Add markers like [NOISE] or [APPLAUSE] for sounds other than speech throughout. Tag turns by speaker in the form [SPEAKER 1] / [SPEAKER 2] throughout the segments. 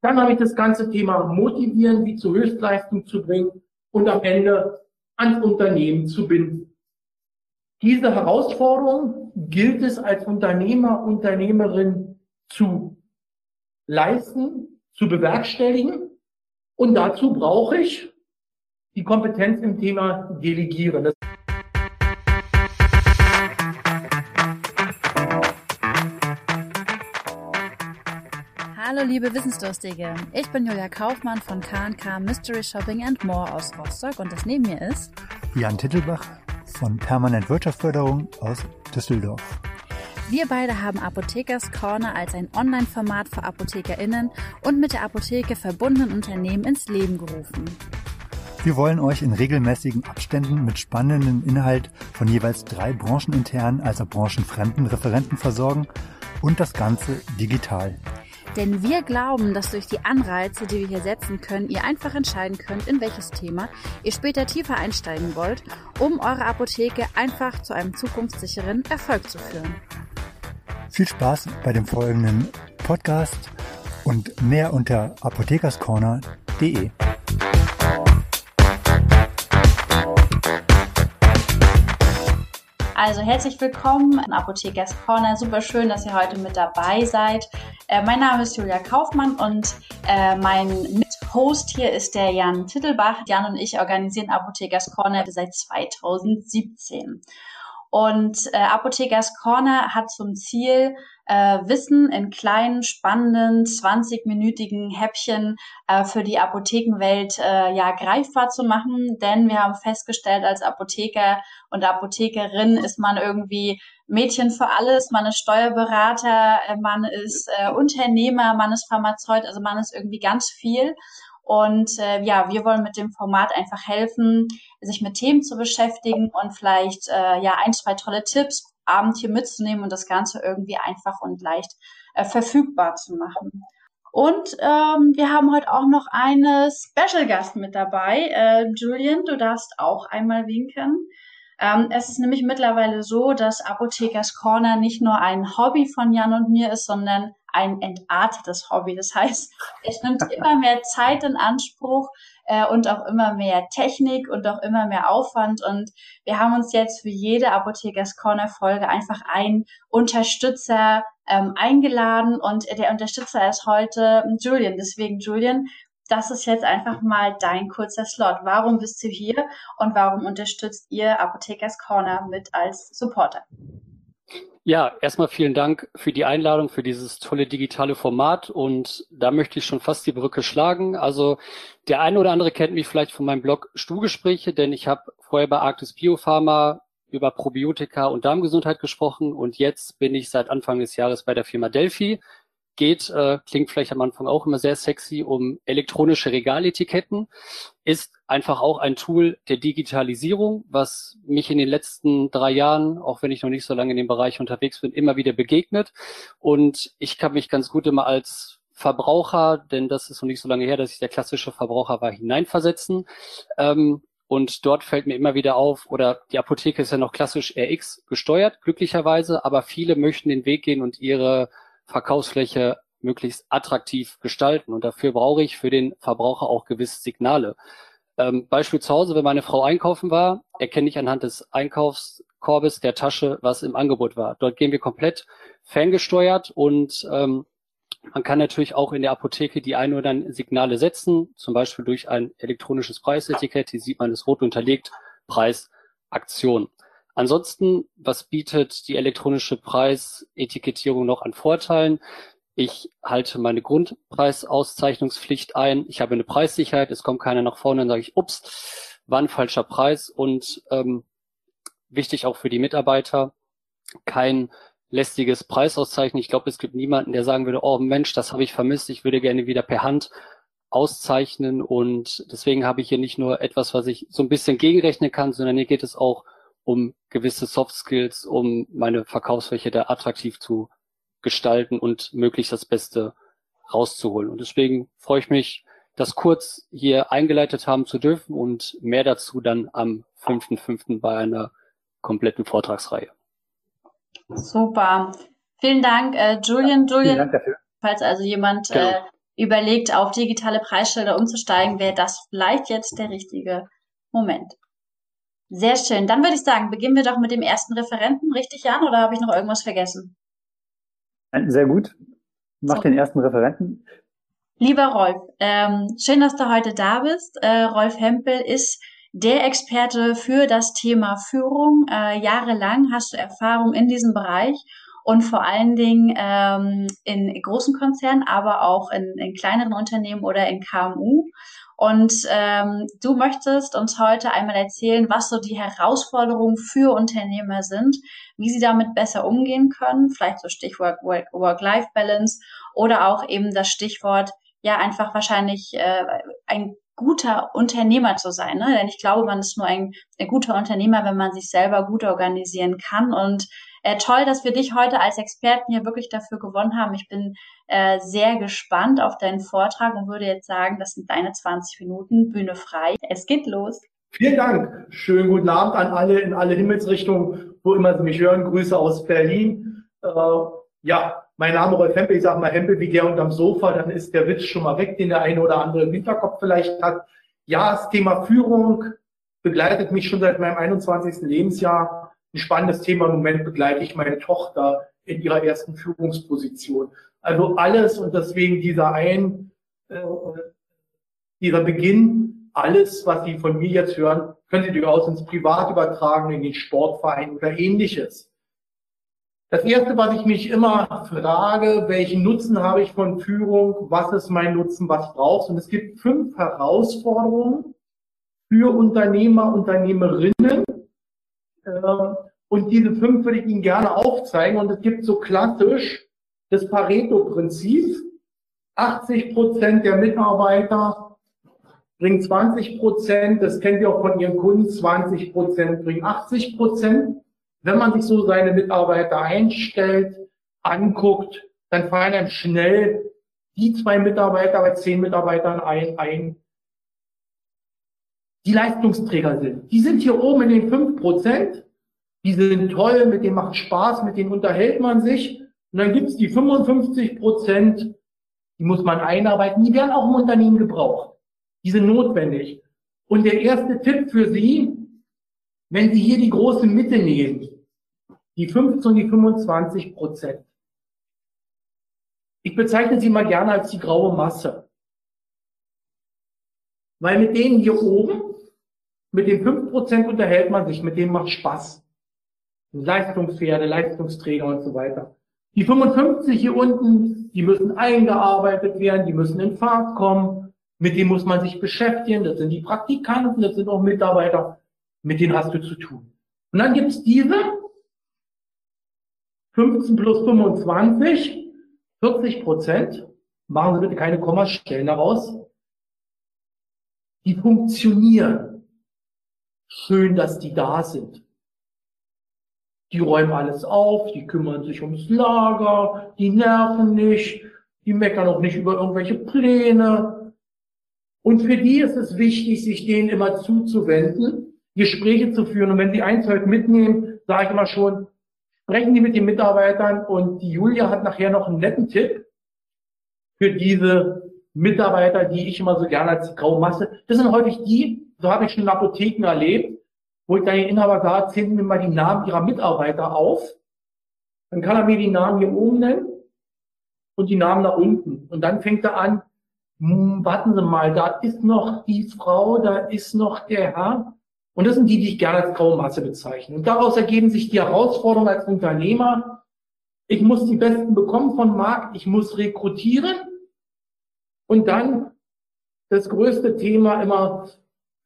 [SPEAKER 1] Dann habe ich das ganze Thema motivieren, wie zur Höchstleistung zu bringen und am Ende ans Unternehmen zu binden. Diese Herausforderung gilt es als Unternehmer, Unternehmerin zu leisten, zu bewerkstelligen. Und dazu brauche ich die Kompetenz im Thema Delegieren. Das
[SPEAKER 2] Hallo liebe Wissensdurstige, ich bin Julia Kaufmann von K&K Mystery Shopping and More aus Rostock und das neben mir ist
[SPEAKER 3] Jan Tittelbach von Permanent Wirtschaftsförderung aus Düsseldorf.
[SPEAKER 2] Wir beide haben Apothekers Corner als ein Online-Format für ApothekerInnen und mit der Apotheke verbundenen Unternehmen ins Leben gerufen.
[SPEAKER 3] Wir wollen euch in regelmäßigen Abständen mit spannendem Inhalt von jeweils drei brancheninternen als auch branchenfremden Referenten versorgen und das Ganze digital.
[SPEAKER 2] Denn wir glauben, dass durch die Anreize, die wir hier setzen können, ihr einfach entscheiden könnt, in welches Thema ihr später tiefer einsteigen wollt, um eure Apotheke einfach zu einem zukunftssicheren Erfolg zu führen.
[SPEAKER 3] Viel Spaß bei dem folgenden Podcast und mehr unter apothekerscorner.de.
[SPEAKER 2] Also herzlich willkommen in Apothekers Corner. Super schön, dass ihr heute mit dabei seid. Äh, mein Name ist Julia Kaufmann und äh, mein Mithost hier ist der Jan Tittelbach. Jan und ich organisieren Apothekers Corner seit 2017. Und äh, Apothekers Corner hat zum Ziel, äh, Wissen in kleinen, spannenden, 20-minütigen Häppchen äh, für die Apothekenwelt äh, ja greifbar zu machen. Denn wir haben festgestellt, als Apotheker und Apothekerin ist man irgendwie Mädchen für alles, man ist Steuerberater, äh, man ist äh, Unternehmer, man ist Pharmazeut, also man ist irgendwie ganz viel. Und äh, ja, wir wollen mit dem Format einfach helfen, sich mit Themen zu beschäftigen und vielleicht äh, ja ein, zwei tolle Tipps abend hier mitzunehmen und das Ganze irgendwie einfach und leicht äh, verfügbar zu machen. Und ähm, wir haben heute auch noch eine Special Gast mit dabei. Äh, Julian, du darfst auch einmal winken. Ähm, es ist nämlich mittlerweile so, dass Apothekers Corner nicht nur ein Hobby von Jan und mir ist, sondern ein entartetes Hobby. Das heißt, es nimmt [LAUGHS] immer mehr Zeit in Anspruch äh, und auch immer mehr Technik und auch immer mehr Aufwand. Und wir haben uns jetzt für jede Apothekers Corner Folge einfach einen Unterstützer ähm, eingeladen und der Unterstützer ist heute Julian. Deswegen, Julian, das ist jetzt einfach mal dein kurzer Slot. Warum bist du hier und warum unterstützt ihr Apothekers Corner mit als Supporter?
[SPEAKER 4] Ja, erstmal vielen Dank für die Einladung, für dieses tolle digitale Format. Und da möchte ich schon fast die Brücke schlagen. Also der eine oder andere kennt mich vielleicht von meinem Blog Stuhlgespräche, denn ich habe vorher bei Arctis Biopharma über Probiotika und Darmgesundheit gesprochen und jetzt bin ich seit Anfang des Jahres bei der Firma Delphi geht, äh, klingt vielleicht am Anfang auch immer sehr sexy, um elektronische Regaletiketten, ist einfach auch ein Tool der Digitalisierung, was mich in den letzten drei Jahren, auch wenn ich noch nicht so lange in dem Bereich unterwegs bin, immer wieder begegnet. Und ich kann mich ganz gut immer als Verbraucher, denn das ist noch nicht so lange her, dass ich der klassische Verbraucher war, hineinversetzen. Ähm, und dort fällt mir immer wieder auf, oder die Apotheke ist ja noch klassisch RX gesteuert, glücklicherweise, aber viele möchten den Weg gehen und ihre Verkaufsfläche möglichst attraktiv gestalten. Und dafür brauche ich für den Verbraucher auch gewisse Signale. Ähm, Beispiel zu Hause, wenn meine Frau einkaufen war, erkenne ich anhand des Einkaufskorbes der Tasche, was im Angebot war. Dort gehen wir komplett ferngesteuert und ähm, man kann natürlich auch in der Apotheke die ein oder anderen Signale setzen, zum Beispiel durch ein elektronisches Preisetikett. Hier sieht man es rot unterlegt, Preis, Aktion. Ansonsten, was bietet die elektronische Preisetikettierung noch an Vorteilen? Ich halte meine Grundpreisauszeichnungspflicht ein. Ich habe eine Preissicherheit. Es kommt keiner nach vorne und sage ich, ups, war ein falscher Preis. Und ähm, wichtig auch für die Mitarbeiter, kein lästiges Preisauszeichnen. Ich glaube, es gibt niemanden, der sagen würde, oh Mensch, das habe ich vermisst. Ich würde gerne wieder per Hand auszeichnen. Und deswegen habe ich hier nicht nur etwas, was ich so ein bisschen gegenrechnen kann, sondern hier geht es auch um gewisse Soft Skills, um meine Verkaufsfläche da attraktiv zu gestalten und möglichst das Beste rauszuholen. Und deswegen freue ich mich, das kurz hier eingeleitet haben zu dürfen und mehr dazu dann am 5.5. bei einer kompletten Vortragsreihe.
[SPEAKER 2] Super. Vielen Dank, äh, Julian. Julian, Vielen Dank dafür. falls also jemand äh, überlegt, auf digitale Preisschilder umzusteigen, wäre das vielleicht jetzt der richtige Moment. Sehr schön. Dann würde ich sagen, beginnen wir doch mit dem ersten Referenten, richtig, Jan, oder habe ich noch irgendwas vergessen?
[SPEAKER 3] Sehr gut. Mach so. den ersten Referenten.
[SPEAKER 2] Lieber Rolf, ähm, schön, dass du heute da bist. Äh, Rolf Hempel ist der Experte für das Thema Führung. Äh, jahrelang hast du Erfahrung in diesem Bereich und vor allen Dingen ähm, in großen Konzernen, aber auch in, in kleineren Unternehmen oder in KMU. Und ähm, du möchtest uns heute einmal erzählen, was so die Herausforderungen für Unternehmer sind, wie sie damit besser umgehen können, vielleicht so Stichwort Work-Life-Balance oder auch eben das Stichwort, ja, einfach wahrscheinlich äh, ein guter Unternehmer zu sein. Ne? Denn ich glaube, man ist nur ein, ein guter Unternehmer, wenn man sich selber gut organisieren kann. Und äh, toll, dass wir dich heute als Experten hier wirklich dafür gewonnen haben. Ich bin äh, sehr gespannt auf deinen Vortrag und würde jetzt sagen, das sind deine 20 Minuten, Bühne frei. Es geht los.
[SPEAKER 1] Vielen Dank. Schönen guten Abend an alle in alle Himmelsrichtungen, wo immer Sie mich hören. Grüße aus Berlin. Äh, ja, mein Name Rolf Hempel. Ich sage mal Hempel wie der unterm Sofa. Dann ist der Witz schon mal weg, den der eine oder andere im Hinterkopf vielleicht hat. Ja, das Thema Führung begleitet mich schon seit meinem 21. Lebensjahr. Ein spannendes Thema. Im Moment begleite ich meine Tochter in ihrer ersten Führungsposition. Also alles und deswegen dieser ein, äh, dieser Beginn, alles, was Sie von mir jetzt hören, können Sie durchaus ins Privat übertragen, in den Sportverein oder ähnliches. Das erste, was ich mich immer frage, welchen Nutzen habe ich von Führung? Was ist mein Nutzen? Was brauchst? Und es gibt fünf Herausforderungen für Unternehmer, Unternehmerinnen. Ähm, und diese fünf würde ich Ihnen gerne aufzeigen. Und es gibt so klassisch das Pareto-Prinzip. 80 Prozent der Mitarbeiter bringen 20 Prozent, das kennt ihr auch von Ihren Kunden, 20 Prozent bringen 80 Prozent. Wenn man sich so seine Mitarbeiter einstellt, anguckt, dann fallen einem schnell die zwei Mitarbeiter bei zehn Mitarbeitern ein, ein, die Leistungsträger sind. Die sind hier oben in den fünf Prozent. Die sind toll, mit denen macht Spaß, mit denen unterhält man sich. Und dann gibt's die 55 Prozent, die muss man einarbeiten, die werden auch im Unternehmen gebraucht. Die sind notwendig. Und der erste Tipp für Sie, wenn Sie hier die große Mitte nehmen, die 15 und die 25 Prozent. Ich bezeichne sie mal gerne als die graue Masse. Weil mit denen hier oben, mit den 5 Prozent unterhält man sich, mit denen macht Spaß. Leistungspferde, Leistungsträger und so weiter. Die 55 hier unten, die müssen eingearbeitet werden, die müssen in Fahrt kommen, mit denen muss man sich beschäftigen, das sind die Praktikanten, das sind auch Mitarbeiter, mit denen hast du zu tun. Und dann gibt's diese 15 plus 25, 40 Prozent, machen Sie bitte keine Kommastellen daraus, die funktionieren. Schön, dass die da sind. Die räumen alles auf, die kümmern sich ums Lager, die nerven nicht, die meckern auch nicht über irgendwelche Pläne. Und für die ist es wichtig, sich denen immer zuzuwenden, Gespräche zu führen. Und wenn Sie eins heute mitnehmen, sage ich immer schon, sprechen Sie mit den Mitarbeitern. Und die Julia hat nachher noch einen netten Tipp für diese Mitarbeiter, die ich immer so gerne als graue Masse. Das sind häufig die, so habe ich schon in Apotheken erlebt, wo ich dann den Inhaber sage, zählen mir mal die Namen Ihrer Mitarbeiter auf. Dann kann er mir die Namen hier oben nennen und die Namen nach unten. Und dann fängt er an, hm, warten Sie mal, da ist noch die Frau, da ist noch der Herr. Und das sind die, die ich gerne als graue Masse bezeichne. Und daraus ergeben sich die Herausforderungen als Unternehmer. Ich muss die Besten bekommen vom Markt, ich muss rekrutieren. Und dann das größte Thema immer,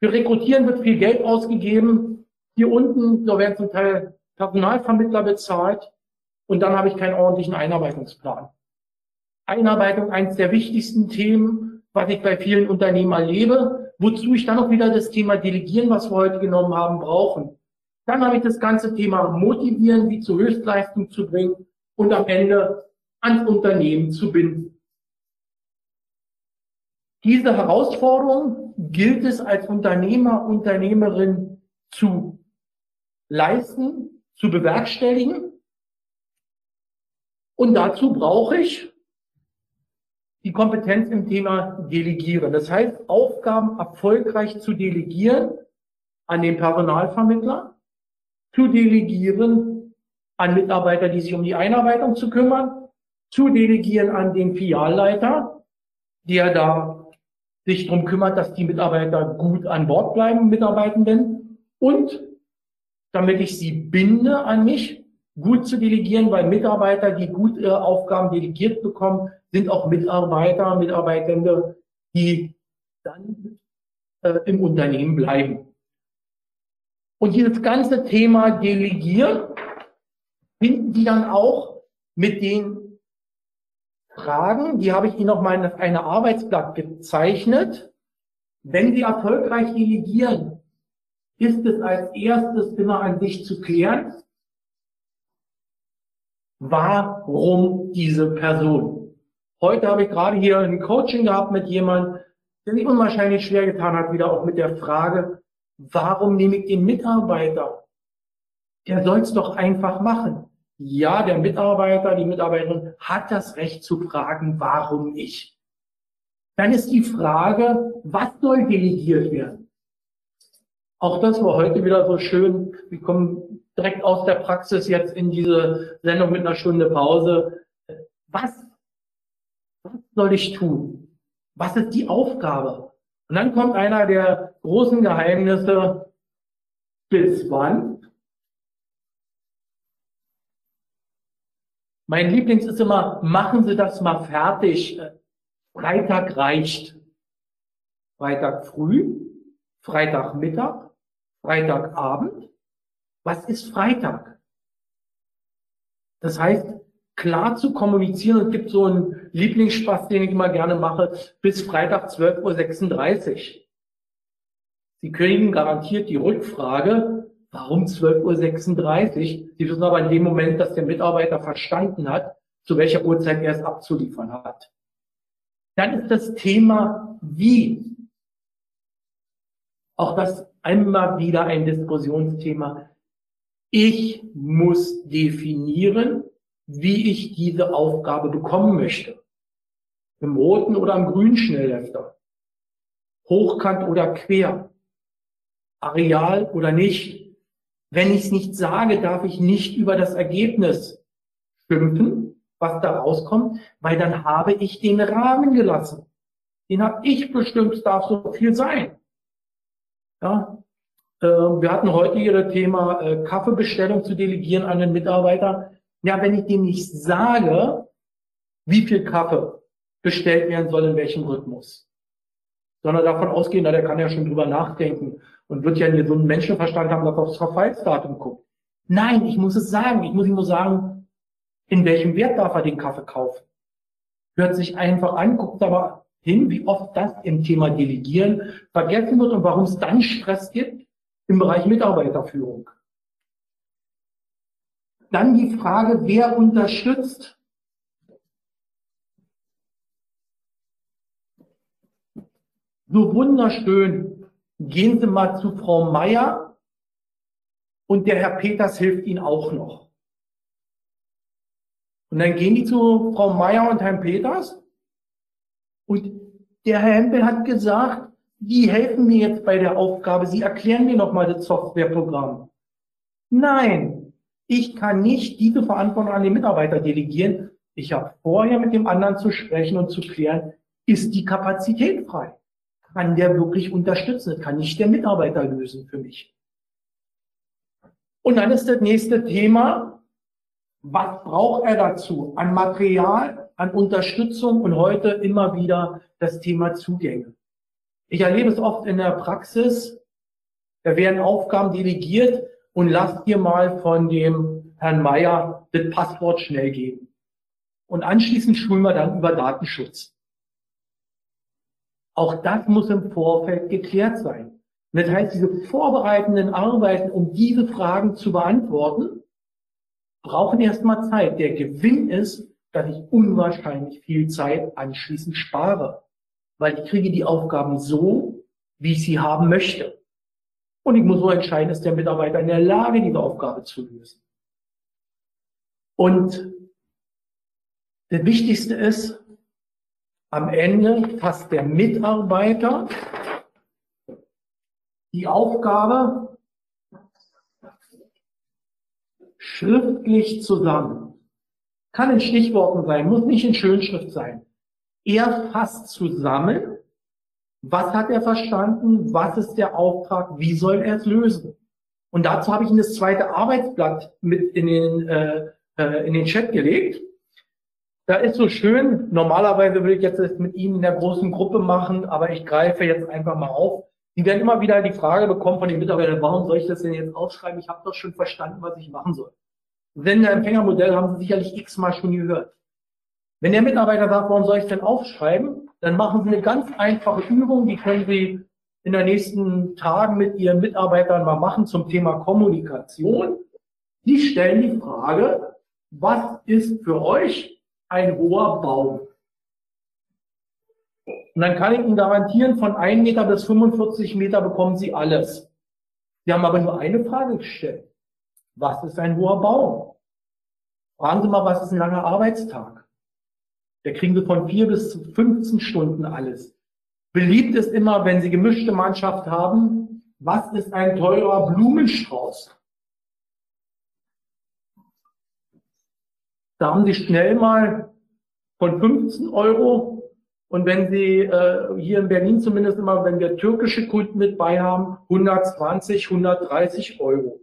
[SPEAKER 1] für Rekrutieren wird viel Geld ausgegeben. Hier unten, da werden zum Teil Personalvermittler bezahlt und dann habe ich keinen ordentlichen Einarbeitungsplan. Einarbeitung eines der wichtigsten Themen, was ich bei vielen Unternehmen erlebe, wozu ich dann auch wieder das Thema Delegieren, was wir heute genommen haben, brauchen. Dann habe ich das ganze Thema Motivieren, wie zur Höchstleistung zu bringen und am Ende ans Unternehmen zu binden. Diese Herausforderung gilt es als Unternehmer, Unternehmerin zu leisten, zu bewerkstelligen. Und dazu brauche ich die Kompetenz im Thema Delegieren. Das heißt, Aufgaben erfolgreich zu delegieren an den Personalvermittler, zu delegieren an Mitarbeiter, die sich um die Einarbeitung zu kümmern, zu delegieren an den Filialleiter, der da sich darum kümmert, dass die Mitarbeiter gut an Bord bleiben, Mitarbeitenden, und damit ich sie binde an mich, gut zu delegieren, weil Mitarbeiter, die gut ihre Aufgaben delegiert bekommen, sind auch Mitarbeiter, Mitarbeitende, die dann äh, im Unternehmen bleiben. Und dieses ganze Thema Delegieren finden Sie dann auch mit den Fragen, die habe ich Ihnen noch mal auf eine Arbeitsblatt gezeichnet. Wenn Sie erfolgreich delegieren, ist es als erstes immer an sich zu klären, warum diese Person. Heute habe ich gerade hier ein Coaching gehabt mit jemandem, der sich unwahrscheinlich schwer getan hat, wieder auch mit der Frage, Warum nehme ich den Mitarbeiter? Der soll es doch einfach machen. Ja, der Mitarbeiter, die Mitarbeiterin hat das Recht zu fragen, warum ich. Dann ist die Frage, was soll delegiert werden? Auch das war heute wieder so schön. Wir kommen direkt aus der Praxis jetzt in diese Sendung mit einer Stunde Pause. Was, was soll ich tun? Was ist die Aufgabe? Und dann kommt einer der großen Geheimnisse, bis wann? Mein Lieblings ist immer, machen Sie das mal fertig. Freitag reicht. Freitag früh, Freitagmittag, Freitagabend. Was ist Freitag? Das heißt, klar zu kommunizieren. Es gibt so einen Lieblingsspaß, den ich immer gerne mache, bis Freitag 12.36 Uhr. Sie kriegen garantiert die Rückfrage, warum 12.36 Uhr? Sie wissen aber in dem Moment, dass der Mitarbeiter verstanden hat, zu welcher Uhrzeit er es abzuliefern hat. Dann ist das Thema wie. Auch das einmal wieder ein Diskussionsthema. Ich muss definieren, wie ich diese Aufgabe bekommen möchte. Im roten oder im grünen Schnelllefter. Hochkant oder quer. Areal oder nicht. Wenn ich es nicht sage, darf ich nicht über das Ergebnis schimpfen, was da rauskommt, weil dann habe ich den Rahmen gelassen. Den habe ich bestimmt, es darf so viel sein. Ja, äh, wir hatten heute hier das Thema äh, Kaffeebestellung zu delegieren an den Mitarbeiter. Ja, wenn ich dem nicht sage, wie viel Kaffee bestellt werden soll, in welchem Rhythmus, sondern davon ausgehen, na, der kann ja schon drüber nachdenken und wird ja einen Menschenverstand haben, dass er aufs Verfallsdatum guckt. Nein, ich muss es sagen. Ich muss ihm nur sagen, in welchem Wert darf er den Kaffee kaufen. Hört sich einfach an, guckt aber hin, wie oft das im Thema Delegieren vergessen wird und warum es dann Stress gibt im Bereich Mitarbeiterführung. Dann die Frage, wer unterstützt? So wunderschön. Gehen Sie mal zu Frau Meier und der Herr Peters hilft Ihnen auch noch. Und dann gehen die zu Frau Meier und Herrn Peters und der Herr Hempel hat gesagt, die helfen mir jetzt bei der Aufgabe, Sie erklären mir nochmal das Softwareprogramm. Nein, ich kann nicht diese Verantwortung an den Mitarbeiter delegieren. Ich habe vorher mit dem anderen zu sprechen und zu klären, ist die Kapazität frei? Kann der wirklich unterstützen? Das kann nicht der Mitarbeiter lösen für mich. Und dann ist das nächste Thema, was braucht er dazu? An Material, an Unterstützung und heute immer wieder das Thema Zugänge. Ich erlebe es oft in der Praxis, da werden Aufgaben delegiert, und lasst dir mal von dem Herrn Meier das Passwort schnell geben. Und anschließend schulen wir dann über Datenschutz. Auch das muss im Vorfeld geklärt sein. Und das heißt, diese vorbereitenden Arbeiten, um diese Fragen zu beantworten, brauchen erstmal Zeit. Der Gewinn ist, dass ich unwahrscheinlich viel Zeit anschließend spare, weil ich kriege die Aufgaben so, wie ich sie haben möchte. Und ich muss so entscheiden, ist der Mitarbeiter in der Lage, diese Aufgabe zu lösen. Und das Wichtigste ist, am Ende fasst der Mitarbeiter die Aufgabe schriftlich zusammen. Kann in Stichworten sein, muss nicht in Schönschrift sein. Er fasst zusammen, was hat er verstanden, was ist der Auftrag, wie soll er es lösen. Und dazu habe ich Ihnen das zweite Arbeitsblatt mit in den, äh, äh, in den Chat gelegt. Da ist so schön, normalerweise würde ich jetzt das mit Ihnen in der großen Gruppe machen, aber ich greife jetzt einfach mal auf. Sie werden immer wieder die Frage bekommen von den Mitarbeitern, warum soll ich das denn jetzt ausschreiben? Ich habe doch schon verstanden, was ich machen soll. Sender-Empfängermodell haben Sie sicherlich x-mal schon gehört. Wenn der Mitarbeiter sagt, warum soll ich denn aufschreiben, dann machen Sie eine ganz einfache Übung, die können Sie in den nächsten Tagen mit Ihren Mitarbeitern mal machen zum Thema Kommunikation. Sie stellen die Frage, was ist für euch ein hoher Baum? Und dann kann ich Ihnen garantieren, von 1 Meter bis 45 Meter bekommen Sie alles. Sie haben aber nur eine Frage gestellt. Was ist ein hoher Baum? Fragen Sie mal, was ist ein langer Arbeitstag? Da kriegen Sie von vier bis 15 Stunden alles. Beliebt ist immer, wenn Sie gemischte Mannschaft haben, was ist ein teurer Blumenstrauß? Da haben Sie schnell mal von 15 Euro und wenn Sie äh, hier in Berlin zumindest immer, wenn wir türkische Kunden mit bei haben, 120, 130 Euro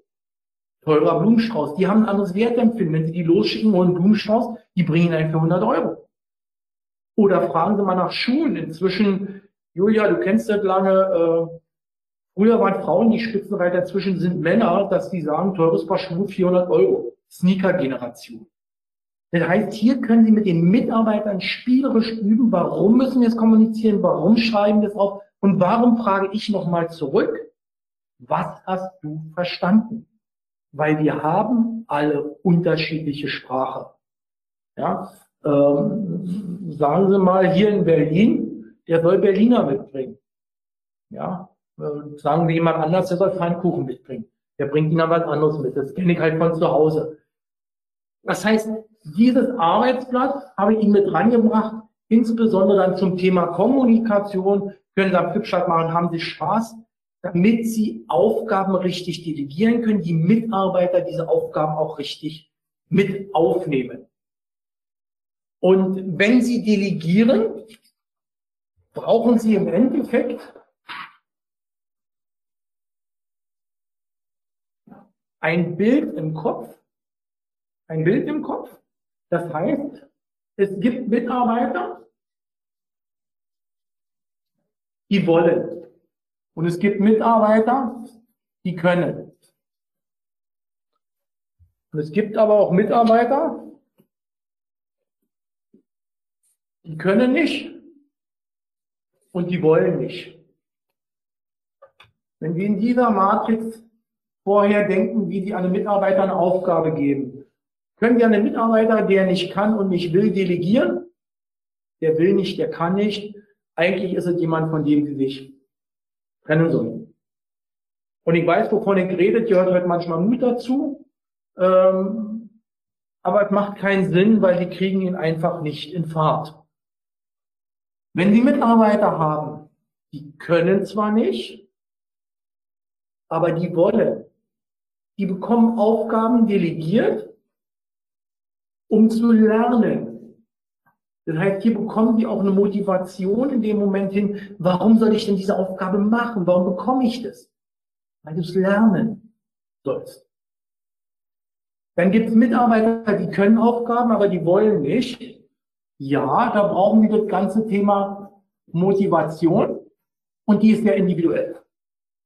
[SPEAKER 1] teurer Blumenstrauß. Die haben ein anderes Wertempfinden. Wenn Sie die losschicken wollen, Blumenstrauß, die bringen einen für 100 Euro. Oder fragen Sie mal nach Schuhen. Inzwischen, Julia, du kennst das lange, äh, früher waren Frauen die Spitzenreiter, inzwischen sind Männer, dass die sagen, teures Paar Schuhe 400 Euro. Sneaker-Generation. Das heißt, hier können Sie mit den Mitarbeitern spielerisch üben, warum müssen wir es kommunizieren, warum schreiben wir es auf und warum frage ich nochmal zurück, was hast du verstanden? Weil wir haben alle unterschiedliche Sprache. Ja, ähm, sagen Sie mal hier in Berlin, der soll Berliner mitbringen. Ja, äh, sagen wir jemand anders, der soll Pfannkuchen mitbringen. Der bringt Ihnen was anderes mit. Das kenne ich halt von zu Hause. Das heißt, dieses Arbeitsblatt habe ich Ihnen mit reingebracht, insbesondere dann zum Thema Kommunikation. Können Sie am Flipchart machen, haben Sie Spaß damit sie Aufgaben richtig delegieren können, die Mitarbeiter diese Aufgaben auch richtig mit aufnehmen. Und wenn sie delegieren, brauchen sie im Endeffekt ein Bild im Kopf, ein Bild im Kopf. Das heißt, es gibt Mitarbeiter, die wollen. Und es gibt Mitarbeiter, die können. Und es gibt aber auch Mitarbeiter, die können nicht und die wollen nicht. Wenn wir in dieser Matrix vorher denken, wie Sie einem Mitarbeiter eine Aufgabe geben, können wir einen Mitarbeiter, der nicht kann und nicht will, delegieren? Der will nicht, der kann nicht. Eigentlich ist es jemand, von dem Sie sich trennen sollen. Und ich weiß, wovon ich redet, gehört halt manchmal Mut dazu. Ähm, aber es macht keinen Sinn, weil die kriegen ihn einfach nicht in Fahrt. Wenn Sie Mitarbeiter haben, die können zwar nicht, aber die wollen. Die bekommen Aufgaben delegiert, um zu lernen. Das heißt, hier bekommen die auch eine Motivation in dem Moment hin, warum soll ich denn diese Aufgabe machen? Warum bekomme ich das? Weil du es lernen sollst. Dann gibt es Mitarbeiter, die können Aufgaben, aber die wollen nicht. Ja, da brauchen wir das ganze Thema Motivation und die ist ja individuell.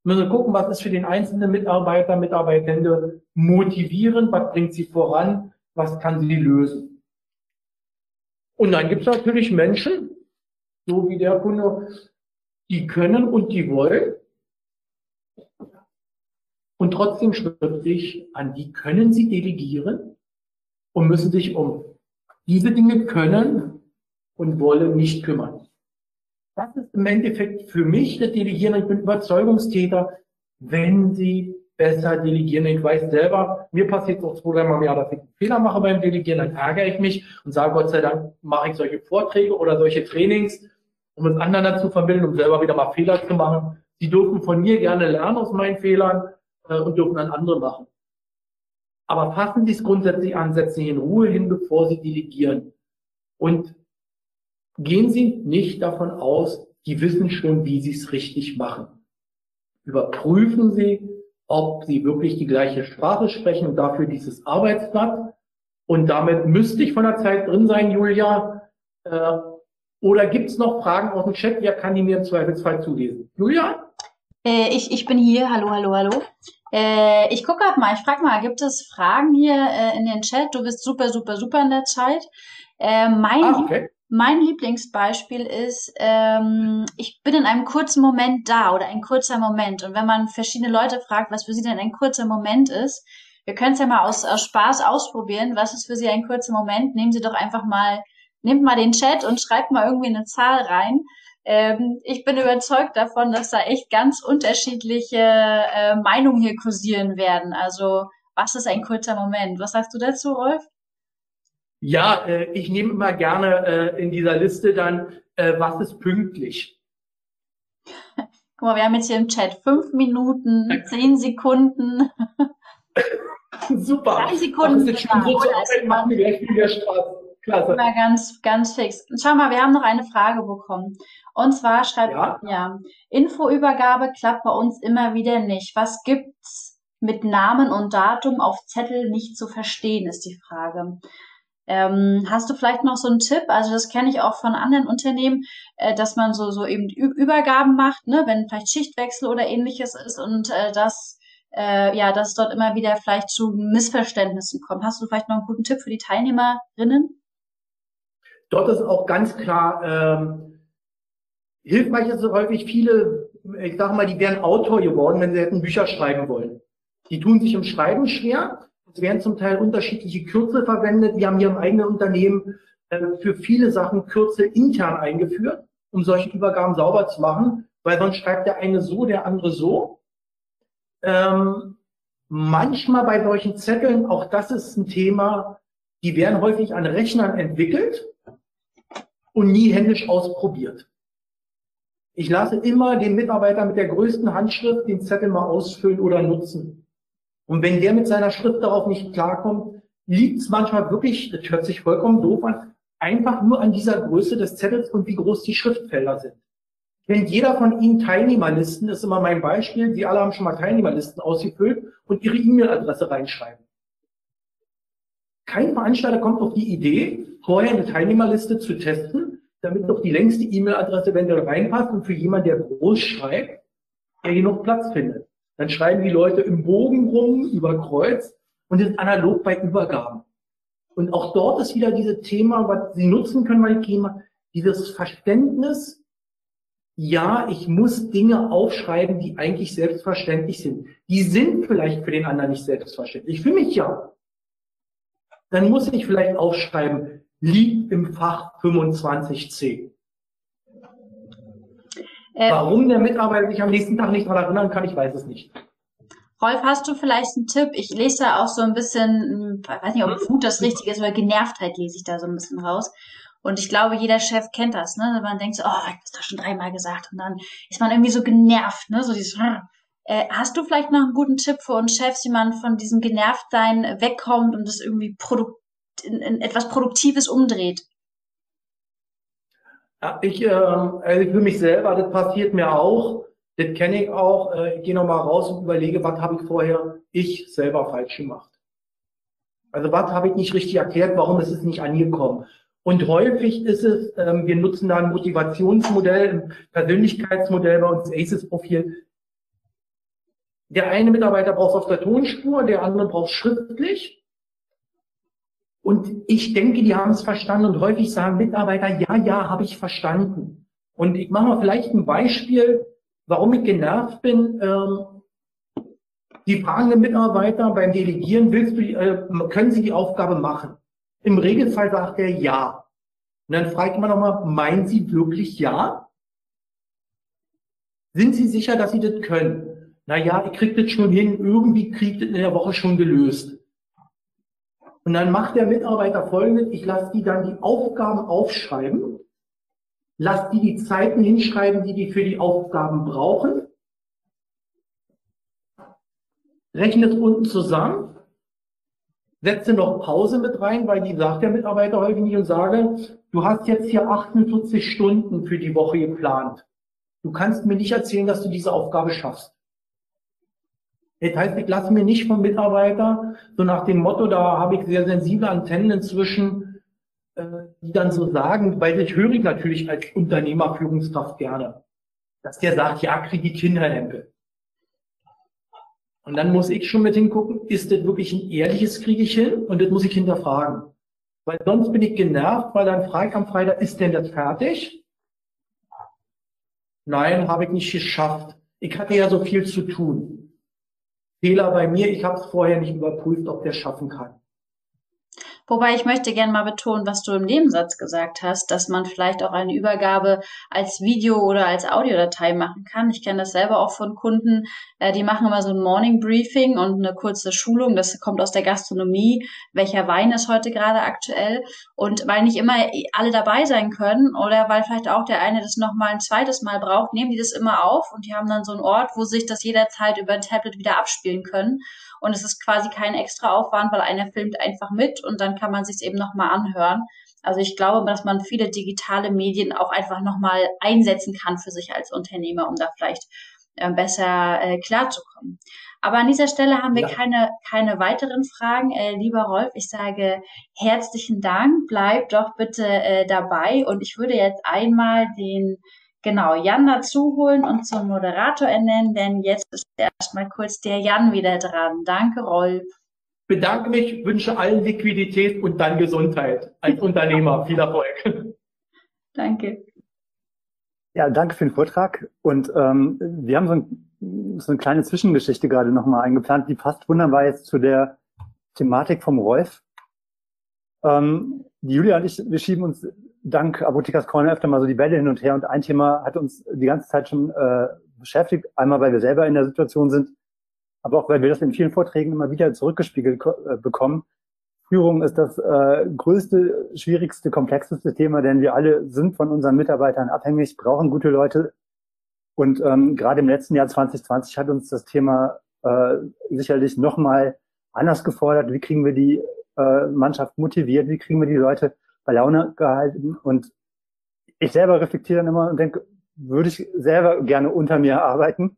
[SPEAKER 1] Wir müssen gucken, was ist für den einzelnen Mitarbeiter, Mitarbeitende motivierend, was bringt sie voran, was kann sie lösen. Und dann gibt es natürlich Menschen, so wie der Kunde, die können und die wollen. Und trotzdem schriftlich, an die können sie delegieren und müssen sich um diese Dinge können und wollen nicht kümmern. Das ist im Endeffekt für mich das Delegieren. Ich bin Überzeugungstäter, wenn Sie besser delegieren. Ich weiß selber, mir passiert es auch zwei, dreimal im Jahr, dass ich einen Fehler mache beim Delegieren, dann ärgere ich mich und sage, Gott sei Dank mache ich solche Vorträge oder solche Trainings, um es anderen dazu vermitteln, um selber wieder mal Fehler zu machen. Sie dürfen von mir gerne lernen aus meinen Fehlern äh, und dürfen dann andere machen. Aber fassen Sie es grundsätzlich an, setzen Sie in Ruhe hin, bevor Sie delegieren. Und gehen Sie nicht davon aus, die wissen schon, wie Sie es richtig machen. Überprüfen Sie, ob Sie wirklich die gleiche Sprache sprechen und dafür dieses Arbeitsblatt. Und damit müsste ich von der Zeit drin sein, Julia. Äh, oder gibt es noch Fragen aus dem Chat? Wer kann die mir im Zweifelsfall zulesen? Julia?
[SPEAKER 2] Äh, ich, ich bin hier. Hallo, hallo, hallo. Äh, ich gucke gerade mal. Ich frage mal, gibt es Fragen hier äh, in den Chat? Du bist super, super, super in der Zeit. Äh, mein, ah, okay. Mein Lieblingsbeispiel ist, ähm, ich bin in einem kurzen Moment da oder ein kurzer Moment. Und wenn man verschiedene Leute fragt, was für sie denn ein kurzer Moment ist, wir können es ja mal aus, aus Spaß ausprobieren. Was ist für Sie ein kurzer Moment? Nehmen Sie doch einfach mal, nehmt mal den Chat und schreibt mal irgendwie eine Zahl rein. Ähm, ich bin überzeugt davon, dass da echt ganz unterschiedliche äh, Meinungen hier kursieren werden. Also, was ist ein kurzer Moment? Was sagst du dazu, Rolf?
[SPEAKER 1] Ja, äh, ich nehme immer gerne äh, in dieser Liste dann, äh, was ist pünktlich?
[SPEAKER 2] Guck mal, wir haben jetzt hier im Chat fünf Minuten, zehn Sekunden.
[SPEAKER 1] Super.
[SPEAKER 2] Drei Sekunden. Das ist schon so
[SPEAKER 1] zur Arbeit, machen wir gleich wieder Straße.
[SPEAKER 2] Klasse. Mal ganz, ganz fix. Schau mal, wir haben noch eine Frage bekommen. Und zwar schreibt, ja, ja Infoübergabe klappt bei uns immer wieder nicht. Was gibt's mit Namen und Datum auf Zettel nicht zu verstehen, ist die Frage. Ähm, hast du vielleicht noch so einen Tipp? Also das kenne ich auch von anderen Unternehmen, äh, dass man so so eben Übergaben macht, ne, wenn vielleicht Schichtwechsel oder ähnliches ist und äh, dass äh, ja, dass dort immer wieder vielleicht zu Missverständnissen kommt. Hast du vielleicht noch einen guten Tipp für die Teilnehmerinnen?
[SPEAKER 1] Dort ist auch ganz klar, ähm, hilfreich ist häufig viele, ich sage mal, die wären Autor geworden, wenn sie hätten Bücher schreiben wollen. Die tun sich im Schreiben schwer. Es werden zum Teil unterschiedliche Kürzel verwendet. Wir haben hier im eigenen Unternehmen äh, für viele Sachen Kürzel intern eingeführt, um solche Übergaben sauber zu machen, weil sonst schreibt der eine so, der andere so. Ähm, manchmal bei solchen Zetteln, auch das ist ein Thema, die werden häufig an Rechnern entwickelt und nie händisch ausprobiert. Ich lasse immer den Mitarbeiter mit der größten Handschrift den Zettel mal ausfüllen oder nutzen. Und wenn der mit seiner Schrift darauf nicht klarkommt, liegt es manchmal wirklich, das hört sich vollkommen doof an, einfach nur an dieser Größe des Zettels und wie groß die Schriftfelder sind. Kennt jeder von Ihnen Teilnehmerlisten, das ist immer mein Beispiel. Sie alle haben schon mal Teilnehmerlisten ausgefüllt und Ihre E-Mail-Adresse reinschreiben. Kein Veranstalter kommt auf die Idee, vorher eine Teilnehmerliste zu testen, damit doch die längste E-Mail-Adresse eventuell reinpasst und für jemanden, der groß schreibt, der genug Platz findet. Dann schreiben die Leute im Bogen rum, über Kreuz und sind analog bei Übergaben. Und auch dort ist wieder dieses Thema, was Sie nutzen können bei Thema, dieses Verständnis, ja, ich muss Dinge aufschreiben, die eigentlich selbstverständlich sind. Die sind vielleicht für den anderen nicht selbstverständlich. Für mich ja dann muss ich vielleicht aufschreiben, liegt im Fach 25c. Äh, Warum der Mitarbeiter sich am nächsten Tag nicht daran erinnern kann, ich weiß es nicht.
[SPEAKER 2] Rolf, hast du vielleicht einen Tipp? Ich lese da auch so ein bisschen, ich weiß nicht, ob? Wut das Richtige ist, aber Genervtheit lese ich da so ein bisschen raus. Und ich glaube, jeder Chef kennt das, ne? Man denkt so, oh, ich habe das schon dreimal gesagt. Und dann ist man irgendwie so genervt, ne? So dieses, äh, hast du vielleicht noch einen guten Tipp für uns Chefs, wie man von diesem Genervtsein wegkommt und das irgendwie produkt in, in etwas Produktives umdreht?
[SPEAKER 1] Ja, ich, äh, also für mich selber, das passiert mir auch. Das kenne ich auch. Äh, ich gehe nochmal raus und überlege, was habe ich vorher ich selber falsch gemacht. Also was habe ich nicht richtig erklärt, warum ist es nicht angekommen? Und häufig ist es, ähm, wir nutzen da ein Motivationsmodell, ein Persönlichkeitsmodell bei uns ACES-Profil. Der eine Mitarbeiter braucht es auf der Tonspur, der andere braucht es schriftlich. Und ich denke, die haben es verstanden und häufig sagen Mitarbeiter, ja, ja, habe ich verstanden. Und ich mache mal vielleicht ein Beispiel, warum ich genervt bin. Ähm, die fragenden Mitarbeiter beim Delegieren, willst du, äh, können sie die Aufgabe machen? Im Regelfall sagt er ja. Und dann fragt man nochmal, meinen Sie wirklich ja? Sind Sie sicher, dass Sie das können? naja, ich krieg das schon hin, irgendwie kriegt das in der Woche schon gelöst. Und dann macht der Mitarbeiter folgendes, ich lasse die dann die Aufgaben aufschreiben, lasse die die Zeiten hinschreiben, die die für die Aufgaben brauchen, rechne es unten zusammen, setze noch Pause mit rein, weil die sagt der Mitarbeiter häufig nicht und sage, du hast jetzt hier 48 Stunden für die Woche geplant. Du kannst mir nicht erzählen, dass du diese Aufgabe schaffst. Das heißt, ich lasse mir nicht vom Mitarbeiter so nach dem Motto, da habe ich sehr sensible Antennen inzwischen, äh, die dann so sagen, weil das höre ich natürlich als Unternehmerführungskraft gerne, dass der sagt, ja, krieg ich hin, Herr Hempel. Und dann muss ich schon mit hingucken, ist das wirklich ein ehrliches kriege ich hin? Und das muss ich hinterfragen. Weil sonst bin ich genervt, weil dann frage ich am Freitag, ist denn das fertig? Nein, habe ich nicht geschafft. Ich hatte ja so viel zu tun. Fehler bei mir, ich habe es vorher nicht überprüft, ob der schaffen kann.
[SPEAKER 2] Wobei ich möchte gerne mal betonen, was du im Nebensatz gesagt hast, dass man vielleicht auch eine Übergabe als Video oder als Audiodatei machen kann. Ich kenne das selber auch von Kunden, äh, die machen immer so ein Morning Briefing und eine kurze Schulung. Das kommt aus der Gastronomie. Welcher Wein ist heute gerade aktuell? Und weil nicht immer alle dabei sein können oder weil vielleicht auch der eine das nochmal ein zweites Mal braucht, nehmen die das immer auf und die haben dann so einen Ort, wo sich das jederzeit über ein Tablet wieder abspielen können. Und es ist quasi kein extra Aufwand, weil einer filmt einfach mit und dann kann man sich eben nochmal anhören. Also ich glaube, dass man viele digitale Medien auch einfach nochmal einsetzen kann für sich als Unternehmer, um da vielleicht äh, besser äh, klarzukommen. Aber an dieser Stelle haben wir ja. keine, keine weiteren Fragen. Äh, lieber Rolf, ich sage herzlichen Dank. Bleib doch bitte äh, dabei. Und ich würde jetzt einmal den genau Jan dazu holen und zum Moderator ernennen, denn jetzt ist erstmal kurz der Jan wieder dran. Danke, Rolf.
[SPEAKER 1] Bedanke mich, wünsche allen Liquidität und dann Gesundheit als [LAUGHS] Unternehmer. Viel Erfolg.
[SPEAKER 2] Danke.
[SPEAKER 3] Ja, danke für den Vortrag. Und ähm, wir haben so, ein, so eine kleine Zwischengeschichte gerade nochmal eingeplant, die passt wunderbar jetzt zu der Thematik vom Rolf. Ähm, die Julia und ich, wir schieben uns dank Apothekers Corner öfter mal so die Bälle hin und her und ein Thema hat uns die ganze Zeit schon äh, beschäftigt. Einmal, weil wir selber in der Situation sind, aber auch, weil wir das in vielen Vorträgen immer wieder zurückgespiegelt äh, bekommen. Führung ist das äh, größte, schwierigste, komplexeste Thema, denn wir alle sind von unseren Mitarbeitern abhängig, brauchen gute Leute. Und ähm, gerade im letzten Jahr 2020 hat uns das Thema äh, sicherlich nochmal anders gefordert. Wie kriegen wir die äh, Mannschaft motiviert? Wie kriegen wir die Leute bei Laune gehalten? Und ich selber reflektiere dann immer und denke, würde ich selber gerne unter mir arbeiten?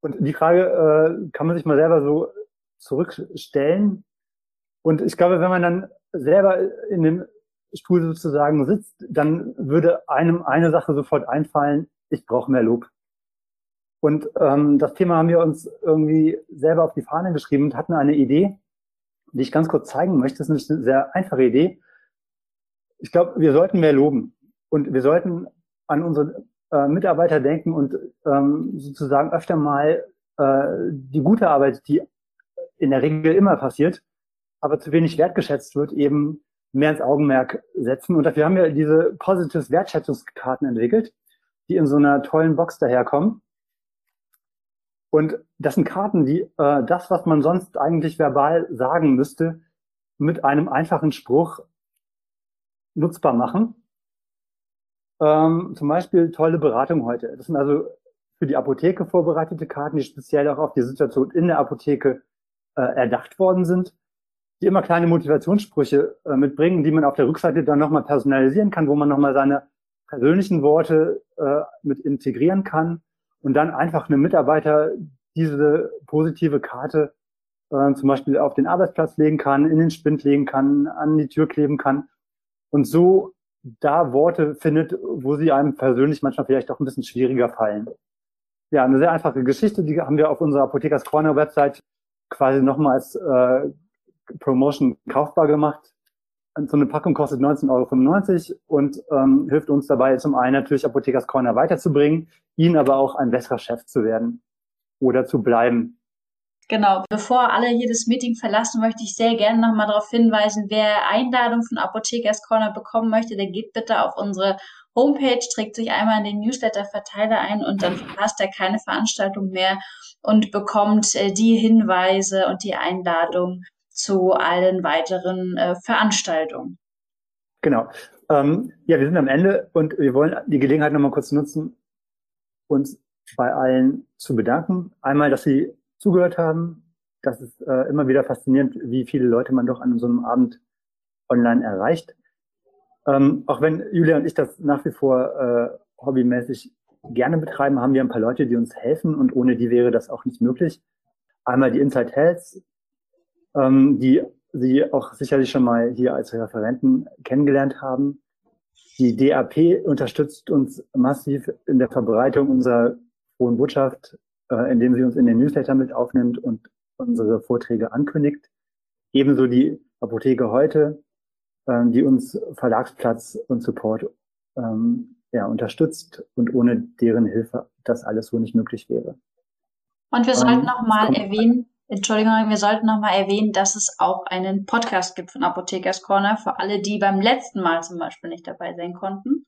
[SPEAKER 3] Und die Frage äh, kann man sich mal selber so zurückstellen. Und ich glaube, wenn man dann selber in dem Stuhl sozusagen sitzt, dann würde einem eine Sache sofort einfallen, ich brauche mehr Lob. Und ähm, das Thema haben wir uns irgendwie selber auf die Fahne geschrieben und hatten eine Idee, die ich ganz kurz zeigen möchte. Das ist eine sehr einfache Idee. Ich glaube, wir sollten mehr loben und wir sollten an unsere äh, Mitarbeiter denken und ähm, sozusagen öfter mal äh, die gute Arbeit, die in der Regel immer passiert, aber zu wenig wertgeschätzt wird, eben mehr ins Augenmerk setzen. Und dafür haben wir diese Positives Wertschätzungskarten entwickelt, die in so einer tollen Box daherkommen. Und das sind Karten, die äh, das, was man sonst eigentlich verbal sagen müsste, mit einem einfachen Spruch nutzbar machen. Ähm, zum Beispiel tolle Beratung heute. Das sind also für die Apotheke vorbereitete Karten, die speziell auch auf die Situation in der Apotheke äh, erdacht worden sind, die immer kleine Motivationssprüche äh, mitbringen, die man auf der Rückseite dann nochmal personalisieren kann, wo man nochmal seine persönlichen Worte äh, mit integrieren kann und dann einfach einem Mitarbeiter diese positive Karte äh, zum Beispiel auf den Arbeitsplatz legen kann, in den Spind legen kann, an die Tür kleben kann und so da Worte findet, wo sie einem persönlich manchmal vielleicht auch ein bisschen schwieriger fallen. Ja, eine sehr einfache Geschichte, die haben wir auf unserer Apothekers Corner Website quasi nochmal als äh, Promotion kaufbar gemacht. So eine Packung kostet 19,95 Euro und ähm, hilft uns dabei, zum einen natürlich Apothekers Corner weiterzubringen, ihnen aber auch ein besserer Chef zu werden oder zu bleiben.
[SPEAKER 2] Genau, bevor alle hier das Meeting verlassen, möchte ich sehr gerne nochmal darauf hinweisen, wer Einladung von Apothekers Corner bekommen möchte, der geht bitte auf unsere Homepage, trägt sich einmal in den Newsletter-Verteiler ein und dann verpasst er keine Veranstaltung mehr und bekommt äh, die Hinweise und die Einladung zu allen weiteren äh, Veranstaltungen.
[SPEAKER 3] Genau. Ähm, ja, wir sind am Ende und wir wollen die Gelegenheit nochmal kurz nutzen, uns bei allen zu bedanken. Einmal, dass Sie zugehört haben. Das ist äh, immer wieder faszinierend, wie viele Leute man doch an so einem Abend online erreicht. Ähm, auch wenn Julia und ich das nach wie vor äh, hobbymäßig gerne betreiben, haben wir ein paar Leute, die uns helfen und ohne die wäre das auch nicht möglich. Einmal die Inside Health, ähm, die Sie auch sicherlich schon mal hier als Referenten kennengelernt haben. Die DAP unterstützt uns massiv in der Verbreitung unserer frohen Botschaft, äh, indem sie uns in den Newsletter mit aufnimmt und unsere Vorträge ankündigt. Ebenso die Apotheke heute, äh, die uns Verlagsplatz und Support ähm, ja, unterstützt und ohne deren Hilfe das alles so nicht möglich wäre.
[SPEAKER 2] Und wir sollten ähm, nochmal erwähnen, Entschuldigung, wir sollten nochmal erwähnen, dass es auch einen Podcast gibt von Apothekers Corner für alle, die beim letzten Mal zum Beispiel nicht dabei sein konnten.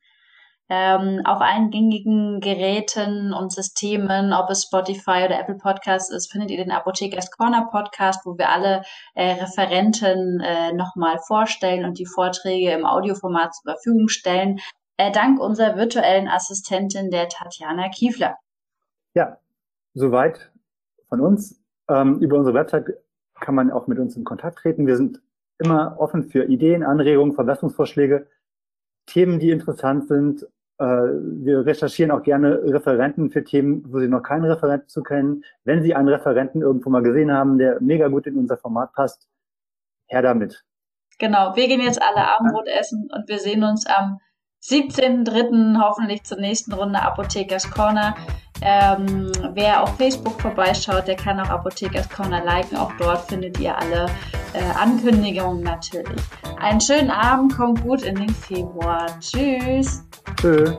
[SPEAKER 2] Ähm, auf allen gängigen Geräten und Systemen, ob es Spotify oder Apple Podcasts ist, findet ihr den Apothekers Corner Podcast, wo wir alle äh, Referenten äh, nochmal vorstellen und die Vorträge im Audioformat zur Verfügung stellen äh, dank unserer virtuellen Assistentin, der Tatjana Kiefler.
[SPEAKER 3] Ja, soweit von uns. Ähm, über unsere Website kann man auch mit uns in Kontakt treten. Wir sind immer offen für Ideen, Anregungen, Verbesserungsvorschläge, Themen, die interessant sind. Äh, wir recherchieren auch gerne Referenten für Themen, wo Sie noch keinen Referenten zu kennen. Wenn Sie einen Referenten irgendwo mal gesehen haben, der mega gut in unser Format passt, her damit.
[SPEAKER 2] Genau, wir gehen jetzt alle Abendbrot essen und wir sehen uns am 17.03. hoffentlich zur nächsten Runde Apothekers Corner. Ähm, wer auf Facebook vorbeischaut, der kann auch Apothekers Corner liken. Auch dort findet ihr alle äh, Ankündigungen natürlich. Einen schönen Abend, kommt gut in den Februar. Tschüss. Tschüss.